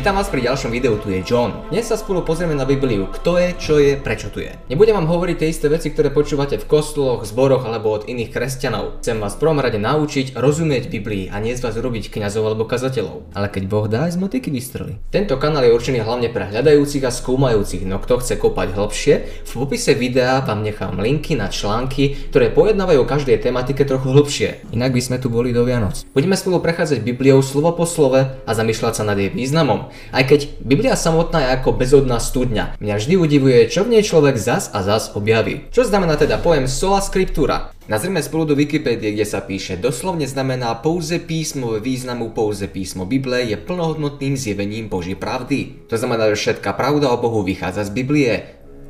Vítam vás pri ďalšom videu, tu je John. Dnes sa spolu pozrieme na Bibliu, kto je, čo je, prečo tu je. Nebudem vám hovoriť tie isté veci, ktoré počúvate v kostoloch, zboroch alebo od iných kresťanov. Chcem vás prvom rade naučiť rozumieť Biblii a nie z vás urobiť kňazov alebo kazateľov. Ale keď Boh dá, z motiky vystroj. Tento kanál je určený hlavne pre hľadajúcich a skúmajúcich, no kto chce kopať hlbšie, v popise videa vám nechám linky na články, ktoré pojednávajú každej tematike trochu hlbšie. Inak by sme tu boli do Vianoc. Budeme spolu prechádzať Bibliou slovo po slove a zamýšľať sa nad jej významom. Aj keď Biblia samotná je ako bezodná studňa, mňa vždy udivuje, čo v nej človek zas a zas objaví. Čo znamená teda pojem sola scriptura? Nazrime spolu do Wikipédie, kde sa píše, doslovne znamená pouze písmo ve významu pouze písmo Bible je plnohodnotným zjevením Boží pravdy. To znamená, že všetká pravda o Bohu vychádza z Biblie.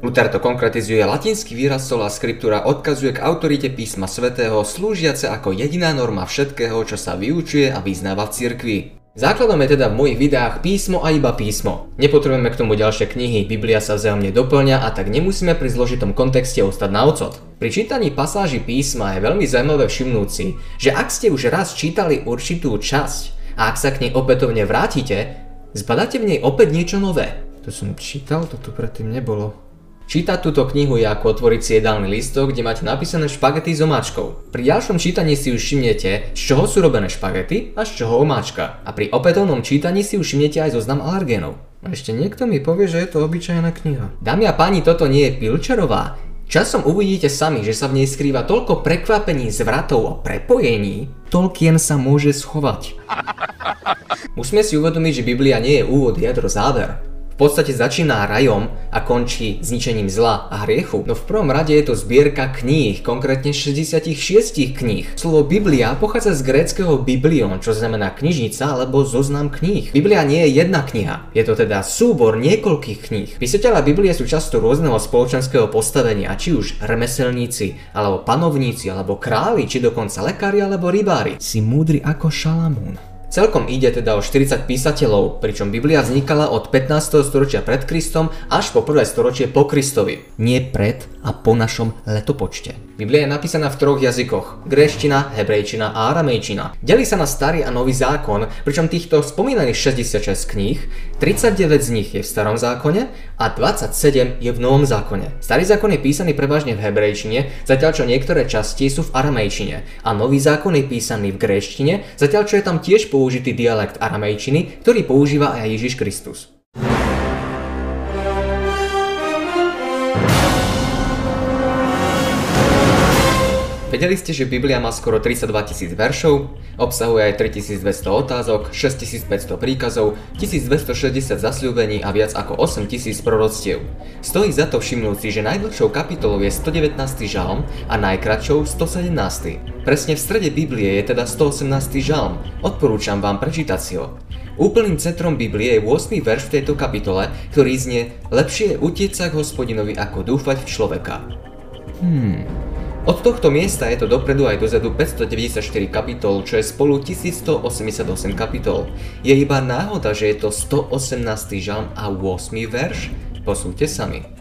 Luther to konkretizuje, latinský výraz sola scriptura odkazuje k autorite písma svätého, slúžiace ako jediná norma všetkého, čo sa vyučuje a vyznáva v cirkvi. Základom je teda v mojich videách písmo a iba písmo. Nepotrebujeme k tomu ďalšie knihy, Biblia sa vzájomne doplňa a tak nemusíme pri zložitom kontexte ostať na ocot. Pri čítaní pasáži písma je veľmi zaujímavé všimnúť si, že ak ste už raz čítali určitú časť a ak sa k nej opätovne vrátite, zbadáte v nej opäť niečo nové. To som čítal, toto predtým nebolo. Čítať túto knihu je ako otvoriť si jedálny listok, kde máte napísané špagety s omáčkou. Pri ďalšom čítaní si už všimnete, z čoho sú robené špagety a z čoho omáčka. A pri opätovnom čítaní si už všimnete aj zoznam alergénov. A ešte niekto mi povie, že je to obyčajná kniha. Dámy a páni, toto nie je Pilčerová. Časom uvidíte sami, že sa v nej skrýva toľko prekvapení, zvratov a prepojení, Tolkien sa môže schovať. Musíme si uvedomiť, že Biblia nie je úvod, jadro, záver podstate začína rajom a končí zničením zla a hriechu. No v prvom rade je to zbierka kníh, konkrétne 66 kníh. Slovo Biblia pochádza z gréckého biblion, čo znamená knižnica alebo zoznam kníh. Biblia nie je jedna kniha, je to teda súbor niekoľkých kníh. Písateľa Biblie sú často rôzneho spoločenského postavenia, či už remeselníci, alebo panovníci, alebo králi, či dokonca lekári alebo rybári. Si múdry ako Šalamún. Celkom ide teda o 40 písateľov, pričom Biblia vznikala od 15. storočia pred Kristom až po prvé storočie po Kristovi. Nie pred a po našom letopočte. Biblia je napísaná v troch jazykoch. Gréština, hebrejčina a aramejčina. Delí sa na starý a nový zákon, pričom týchto spomínaných 66 kníh, 39 z nich je v starom zákone a 27 je v novom zákone. Starý zákon je písaný prevažne v hebrejčine, zatiaľ čo niektoré časti sú v aramejčine. A nový zákon je písaný v gréštine, zatiaľ čo je tam tiež po použitý dialekt aramejčiny, ktorý používa aj Ježiš Kristus. Vedeli ste, že Biblia má skoro 32 tisíc veršov, obsahuje aj 3200 otázok, 6500 príkazov, 1260 zasľúbení a viac ako 8000 proroctiev. Stojí za to všimnúť si, že najdlhšou kapitolou je 119. žalm a najkračšou 117. Presne v strede Biblie je teda 118. žalm. Odporúčam vám prečítať si ho. Úplným centrom Biblie je 8. verš v tejto kapitole, ktorý znie Lepšie je utieť sa k hospodinovi ako dúfať v človeka. Hmm, od tohto miesta je to dopredu aj dozadu 594 kapitol, čo je spolu 1188 kapitol. Je iba náhoda, že je to 118. žalm a 8. verš? Posúďte sami.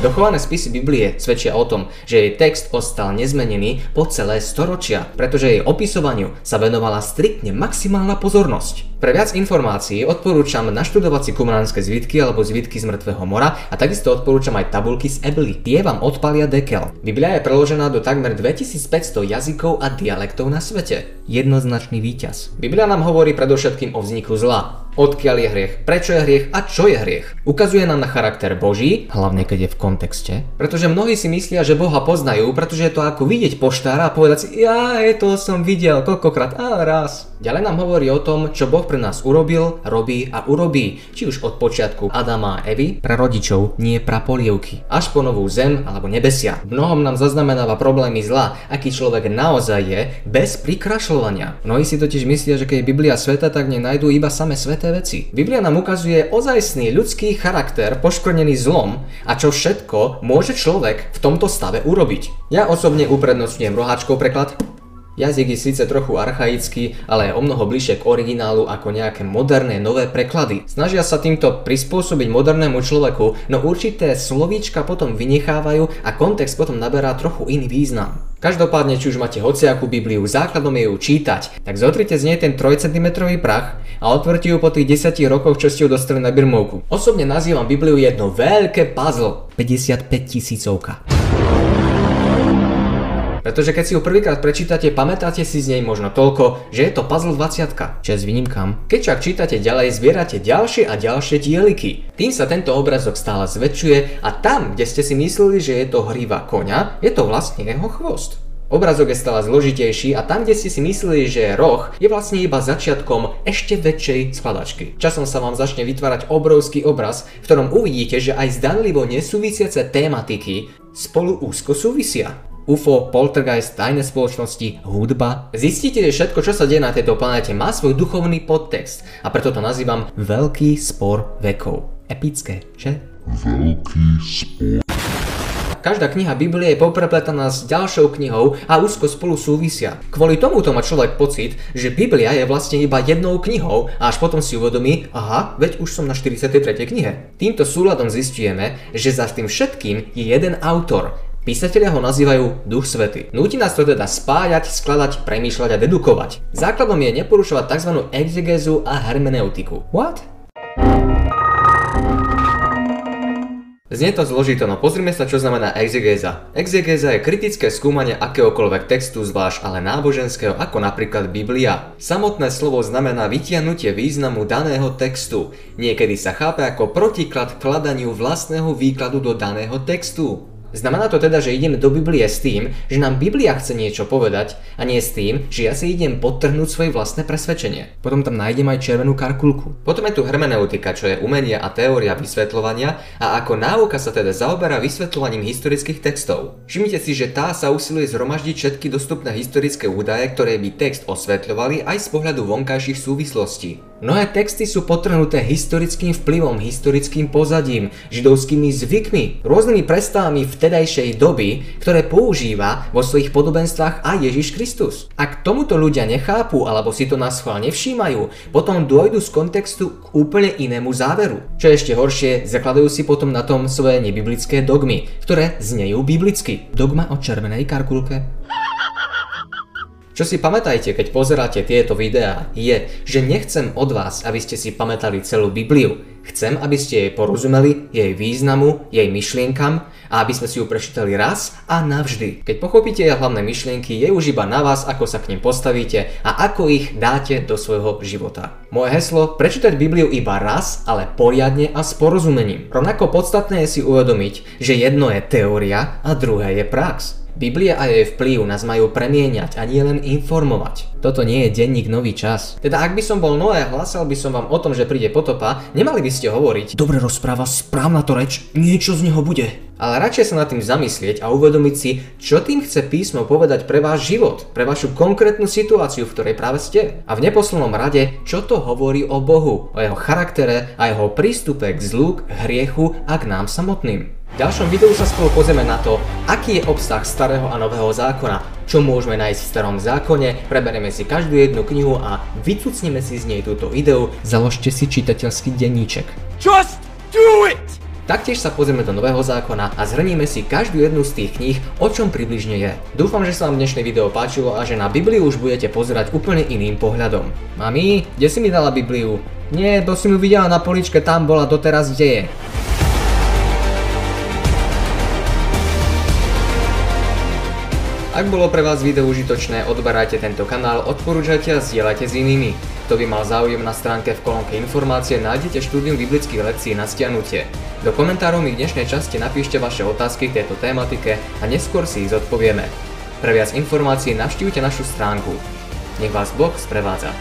Dochované spisy Biblie svedčia o tom, že jej text ostal nezmenený po celé storočia, pretože jej opisovaniu sa venovala striktne maximálna pozornosť. Pre viac informácií odporúčam naštudovať si kumránske zvitky alebo zvitky z mŕtvého mora a takisto odporúčam aj tabulky z Ebly. Tie vám odpalia dekel. Biblia je preložená do takmer 2500 jazykov a dialektov na svete. Jednoznačný víťaz. Biblia nám hovorí predovšetkým o vzniku zla, odkiaľ je hriech, prečo je hriech a čo je hriech. Ukazuje nám na charakter Boží, hlavne keď je v kontexte, pretože mnohí si myslia, že Boha poznajú, pretože je to ako vidieť poštára a povedať si, ja, to som videl koľkokrát a raz. Ďalej nám hovorí o tom, čo Boh pre nás urobil, robí a urobí, či už od počiatku Adama a Evy, pre rodičov, nie prapolievky, až po novú zem alebo nebesia. Mnohom nám zaznamenáva problémy zla, aký človek naozaj je, bez prikrašľovania. Mnohí si totiž myslia, že keď je Biblia sveta, tak nenajdú iba same sveté veci. Biblia nám ukazuje ozajstný ľudský charakter poškvrnený zlom a čo všetko môže človek v tomto stave urobiť. Ja osobne uprednostňujem roháčkov preklad, Jazyk je síce trochu archaický, ale je o mnoho bližšie k originálu ako nejaké moderné nové preklady. Snažia sa týmto prispôsobiť modernému človeku, no určité slovíčka potom vynechávajú a kontext potom naberá trochu iný význam. Každopádne, či už máte hociakú Bibliu, základom je ju čítať, tak zotrite z nej ten 3 cm prach a otvorte ju po tých 10 rokoch, čo ste ju dostali na birmovku. Osobne nazývam Bibliu jedno veľké puzzle. 55 tisícovka. Pretože keď si ju prvýkrát prečítate, pamätáte si z nej možno toľko, že je to puzzle 20. Čes výnimkám. Keď však čítate ďalej, zbierate ďalšie a ďalšie dieliky. Tým sa tento obrazok stále zväčšuje a tam, kde ste si mysleli, že je to hríva koňa, je to vlastne jeho chvost. Obrazok je stále zložitejší a tam, kde ste si mysleli, že je roh, je vlastne iba začiatkom ešte väčšej skladačky. Časom sa vám začne vytvárať obrovský obraz, v ktorom uvidíte, že aj zdanlivo nesúvisiace tématiky spolu úzko súvisia. UFO, poltergeist, tajné spoločnosti, hudba. Zistíte, že všetko, čo sa deje na tejto planete, má svoj duchovný podtext a preto to nazývam Veľký spor vekov. Epické, že? Veľký spor každá kniha Biblie je poprepletaná s ďalšou knihou a úzko spolu súvisia. Kvôli tomuto má človek pocit, že Biblia je vlastne iba jednou knihou a až potom si uvedomí, aha, veď už som na 43. knihe. Týmto súladom zistujeme, že za tým všetkým je jeden autor, Písatelia ho nazývajú Duch Svety. Núti nás to teda spájať, skladať, premýšľať a dedukovať. Základom je neporušovať tzv. exegézu a hermeneutiku. What? Znie to zložito, no pozrime sa, čo znamená exegéza. Exegéza je kritické skúmanie akéhokoľvek textu, zvlášť ale náboženského, ako napríklad Biblia. Samotné slovo znamená vytiahnutie významu daného textu. Niekedy sa chápe ako protiklad kladaniu vlastného výkladu do daného textu. Znamená to teda, že ideme do Biblie s tým, že nám Biblia chce niečo povedať a nie s tým, že ja si idem podtrhnúť svoje vlastné presvedčenie. Potom tam nájdem aj červenú karkulku. Potom je tu hermeneutika, čo je umenie a teória vysvetľovania a ako náuka sa teda zaoberá vysvetľovaním historických textov. Všimnite si, že tá sa usiluje zhromaždiť všetky dostupné historické údaje, ktoré by text osvetľovali aj z pohľadu vonkajších súvislostí. Mnohé texty sú potrhnuté historickým vplyvom, historickým pozadím, židovskými zvykmi, rôznymi predstavami vtedajšej doby, ktoré používa vo svojich podobenstvách aj Ježiš Kristus. Ak tomuto ľudia nechápu alebo si to na schvál nevšímajú, potom dôjdu z kontextu k úplne inému záveru. Čo je ešte horšie, zakladajú si potom na tom svoje nebiblické dogmy, ktoré znejú biblicky. Dogma o červenej karkulke. Čo si pamätajte, keď pozeráte tieto videá, je, že nechcem od vás, aby ste si pamätali celú Bibliu. Chcem, aby ste jej porozumeli, jej významu, jej myšlienkam a aby sme si ju prečítali raz a navždy. Keď pochopíte jej hlavné myšlienky, je už iba na vás, ako sa k nim postavíte a ako ich dáte do svojho života. Moje heslo, prečítať Bibliu iba raz, ale poriadne a s porozumením. Rovnako podstatné je si uvedomiť, že jedno je teória a druhé je prax. Biblia a jej vplyv nás majú premieňať a nie len informovať. Toto nie je denník nový čas. Teda ak by som bol Noé, hlásal by som vám o tom, že príde potopa, nemali by ste hovoriť Dobre rozpráva, správna to reč, niečo z neho bude. Ale radšej sa nad tým zamyslieť a uvedomiť si, čo tým chce písmo povedať pre váš život, pre vašu konkrétnu situáciu, v ktorej práve ste. A v neposlednom rade, čo to hovorí o Bohu, o jeho charaktere a jeho prístupe k zlu, k hriechu a k nám samotným. V ďalšom videu sa spolu pozrieme na to, aký je obsah starého a nového zákona, čo môžeme nájsť v starom zákone, preberieme si každú jednu knihu a vycucneme si z nej túto ideu. Založte si čitateľský denníček. Just do it! Taktiež sa pozrieme do nového zákona a zhrnieme si každú jednu z tých kníh, o čom približne je. Dúfam, že sa vám dnešné video páčilo a že na Bibliu už budete pozerať úplne iným pohľadom. Mami, kde si mi dala Bibliu? Nie, to si mu videla na poličke, tam bola doteraz, kde je. Ak bolo pre vás video užitočné, odberajte tento kanál, odporúčajte a zdieľajte s inými. Kto by mal záujem na stránke v kolónke informácie, nájdete štúdium biblických lekcií na stiahnutie. Do komentárov mi v dnešnej časti napíšte vaše otázky k tejto tématike a neskôr si ich zodpovieme. Pre viac informácií navštívte našu stránku. Nech vás Boh sprevádza.